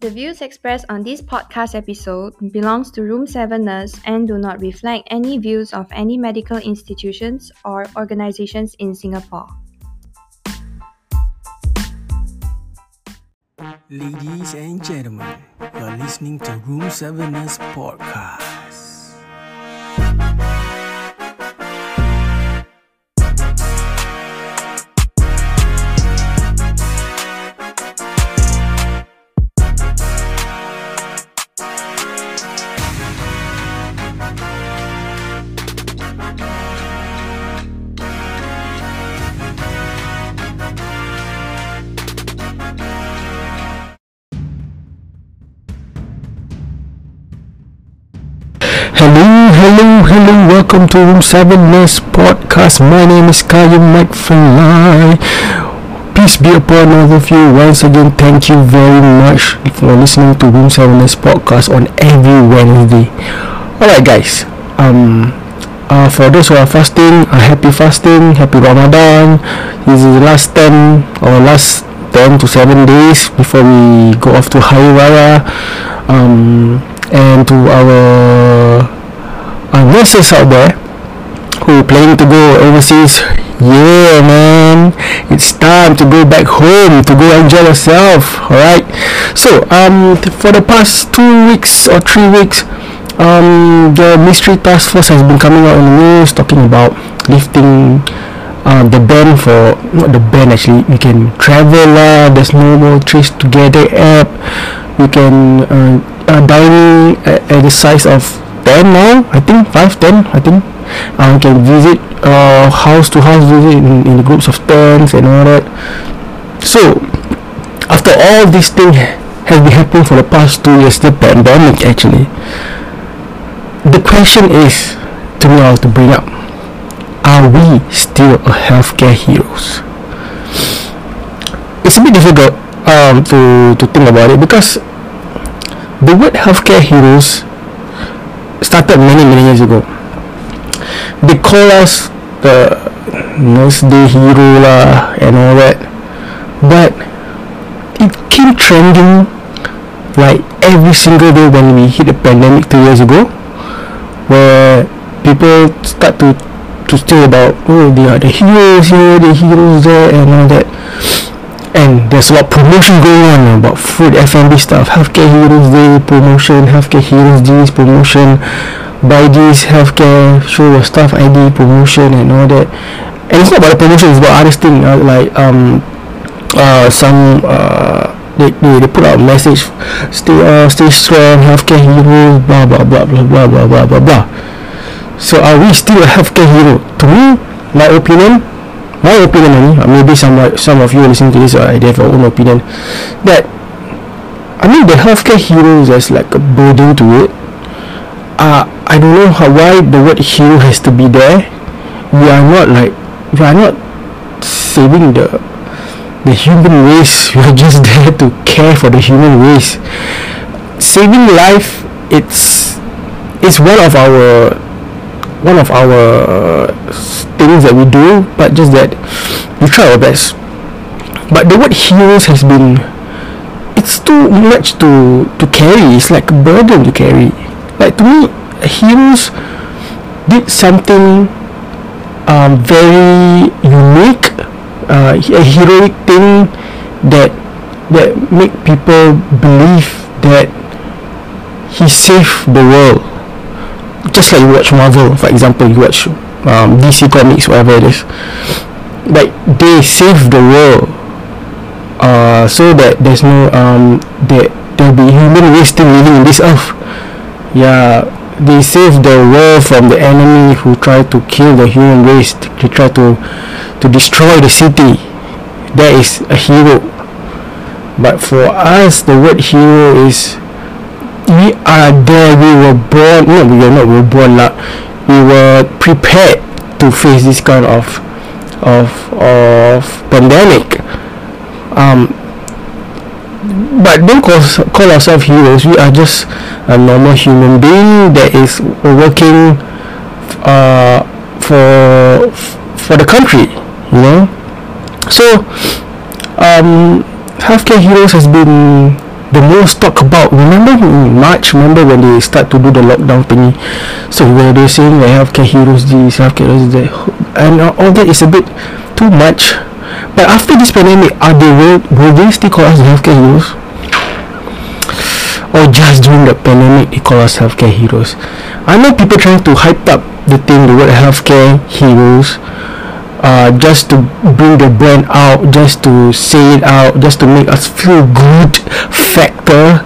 The views expressed on this podcast episode belongs to Room 7 Nurse and do not reflect any views of any medical institutions or organizations in Singapore. Ladies and gentlemen, you're listening to Room 7 Nurse Podcast. Hello. Welcome to Room 7 Nurse Podcast. My name is Kayum McFly. Peace be upon all of you. Once again, thank you very much for listening to Room 7 Nurse Podcast on every Wednesday. Alright, guys. Um, uh, for those who are fasting, a happy fasting, happy Ramadan. This is the last 10 or last 10 to 7 days before we go off to Hari Raya. Um, and to our nurses out there who planning to go overseas. Yeah man. It's time to go back home to go enjoy yourself alright? So um for the past two weeks or three weeks um the ministry task force has been coming out in the news talking about lifting uh, the ban for not the ban actually you can travel lah there's no more TraceTogether app you can uh, uh, dining at, at the size of 10 now I think 5 10 I think. Uh, you can visit uh, house to house visit in, in groups of 10s and all that. So after all these things has been happening for the past two years the pandemic actually the question is to me I to bring up are we still a healthcare heroes? It's a bit difficult um, to, to think about it because the word healthcare heroes started many many years ago. They call us the nurse day hero lah and all that. But it came trending like every single day when we hit the pandemic two years ago where people start to to say about oh they are the heroes here the heroes there and all that and there's a lot of promotion going on about food F&B stuff. Healthcare heroes day promotion healthcare heroes this promotion buy this healthcare show your staff ID promotion and all that. And it's not about the promotion it's about other things uh, like um uh some uh they, they, they put out a message stay uh, stay strong healthcare heroes blah blah blah blah blah blah blah blah blah. So are we still a healthcare hero? To me my opinion my opinion uh, maybe some some of you listening to this uh, they have their own opinion that I mean the healthcare heroes there's like a burden to it uh, I don't know how why the word hero has to be there. We are not like we are not saving the the human race. We are just there to care for the human race. Saving life it's it's one of our one of our things that we do but just that we try our best. But the word heroes has been it's too much to to carry. It's like a burden to carry. Like to me heroes did something um, very unique uh, a heroic thing that that make people believe that he saved the world. Just like you watch Marvel for example you watch um, DC comics whatever it is. Like they save the world uh, so that there's no um, that there'll be human race still living in this earth. Yeah they save the world from the enemy who try to kill the human race they try to to destroy the city. That is a hero. But for us the word hero is we are there we were born no we are not we were born lah we were prepared to face this kind of of of pandemic. Um but don't call, call ourselves heroes. We are just a normal human being that is working uh, for for the country you know? So um, healthcare heroes has been the most talk about. Remember in March? Remember when they start to do the lockdown thingy? So where they're saying they healthcare heroes this, healthcare heroes that, and all that is a bit too much. But after this pandemic, are they will, will they still call us healthcare heroes? Or just during the pandemic, they call us healthcare heroes? I know people trying to hype up the thing, the word healthcare heroes uh, just to bring the brand out, just to say it out, just to make us feel good factor.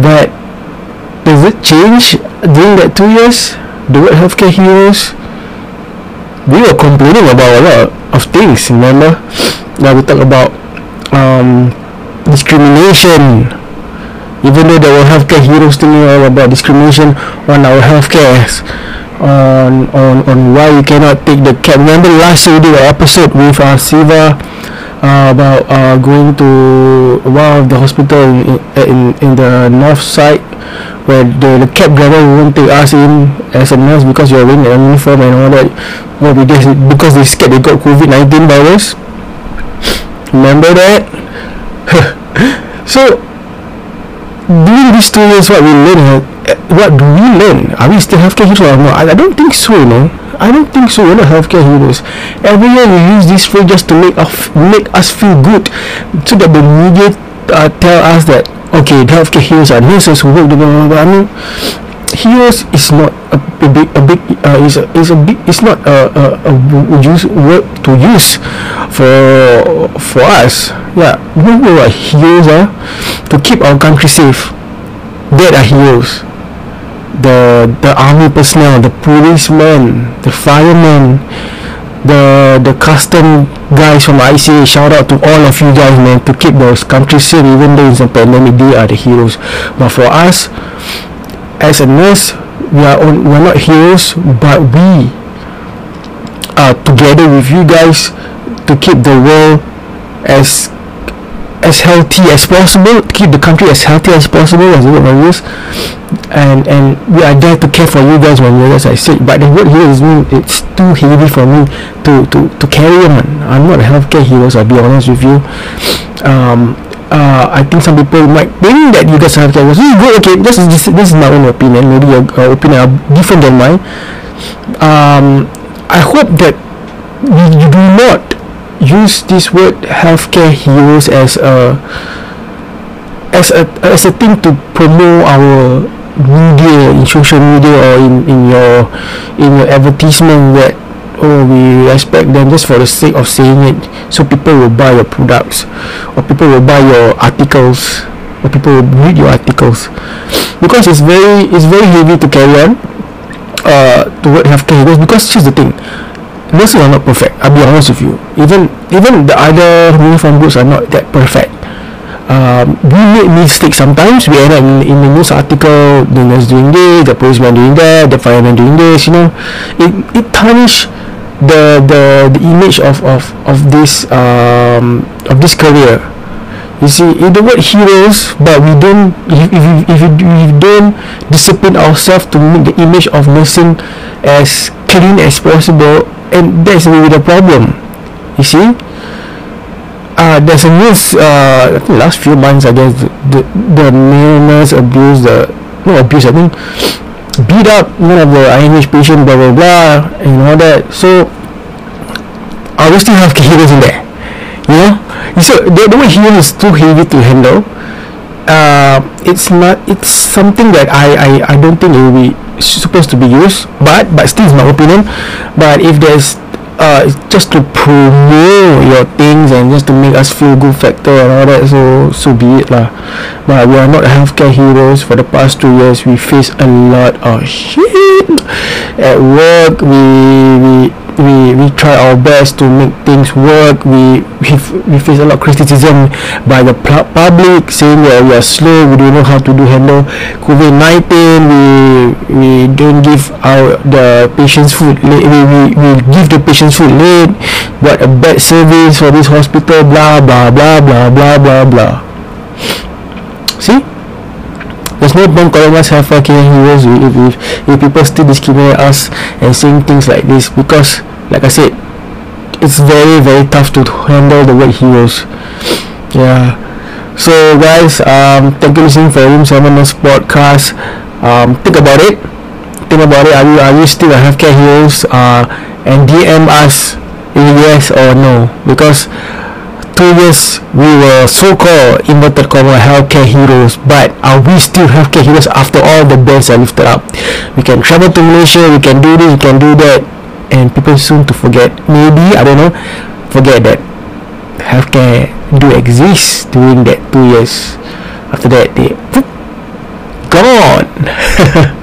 But does it change during that two years? The word healthcare heroes, we were complaining about a lot of things. Remember, now we talk about um, discrimination. Even though there were healthcare heroes to me all about discrimination on our healthcare on on on why you cannot take the cab. Remember last year we did an episode with uh, Siva uh, about uh, going to one of the hospital in in, in the north side where the, the cab driver won't take us in as a nurse because you're wearing a uniform and all that. What we did because they scared they got COVID nineteen virus. Remember that? so during these two years, what we learn what do we learn? Are we still healthcare heroes or not? I, I don't think so, you know. I don't think so. We're not healthcare heroes. Every year we use this phrase just to make us make us feel good, so that the media uh, tell us that okay, healthcare heroes are nurses who work. Blah, blah, blah. I mean, heroes is not a, a big a big uh, is a, is a big it's not a, a, a use word to use for for us. Yeah, we are heroes are to keep our country safe. They are heroes the the army personnel, the policemen, the firemen, the the custom guys from ICA. Shout out to all of you guys, man, to keep those countries safe. Even though it's a pandemic, they are the heroes. But for us, as a nurse, we are on, we're not heroes, but we are together with you guys to keep the world as as healthy as possible, keep the country as healthy as possible, as the use, and and we are there to care for you guys when you as I said. But the word here is mean it's too heavy for me to to to carry on. I'm not a healthcare hero, so I'll be honest with you. Um, uh, I think some people might think that you guys are healthcare heroes. This is good. Okay, this is this, this is my own opinion. Maybe your opinion are different than mine. Um, I hope that you do not use this word healthcare heroes as a as a as a thing to promote our media in social media or in in your in your advertisement that oh we respect them just for the sake of saying it. So people will buy your products or people will buy your articles or people will read your articles. Because it's very it's very heavy to carry on uh to word healthcare heroes because here's the thing nurses are not perfect I'll be honest with you. Even even the other uniform groups are not that perfect. Um, we make mistakes sometimes. We end up in, in the news article the nurse doing this the policeman doing that the fireman doing this you know. It, it tarnish the, the the image of, of, of this um, of this career. You see in the word heroes but we don't if, if, if, if we don't discipline ourselves to make the image of nursing as clean as possible and that's really the problem. You see? Uh, there's a news uh, I think last few months I guess the, the male abuse the no abuse I think beat up one of the IMH patient blah blah blah and all that. So are we still have heroes in there you know? So the, the way hero is too heavy to handle uh, it's not it's something that I, I, I don't think it will be supposed to be used but but still is my opinion. But if there's uh, just to promote your things and just to make us feel good factor and all that so so be it lah. But we are not healthcare heroes. For the past two years we face a lot of shit. At work we we we we try our best to make things work. We we, we face a lot of criticism by the public saying that we are slow we don't know how to do handle covid-19 we we don't give our the patients food late. We, we, we give the patients food late. What a bad service for this hospital blah blah blah blah blah blah blah. See there's no point calling us healthcare heroes if, if, if people still discriminate us and saying things like this because like I said it's very very tough to handle the word heroes yeah So guys, um, thank you listening for Room Seven Nurse podcast. Um, think about it. Think about it. Are you are you still a healthcare heroes? Uh, and DM us in yes or no because two years we were so-called inverted comma healthcare heroes but are we still healthcare heroes after all the bans are lifted up we can travel to Malaysia we can do this we can do that and people soon to forget maybe I don't know forget that healthcare do exist during that two years after that they poof, gone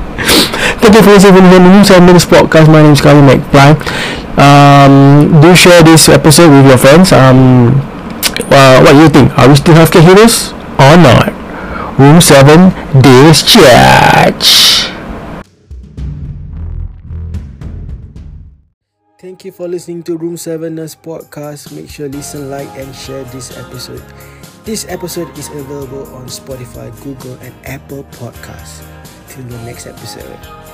Thank you for listening to the News 7 Minutes podcast. My name is Carly McFly. Um, do share this episode with your friends. Um, uh, what do you think? Are we still healthcare heroes or not? Room 7 Discharge. Thank you for listening to Room 7 Nurse Podcast. Make sure listen, like, and share this episode. This episode is available on Spotify, Google, and Apple Podcasts. Till the next episode.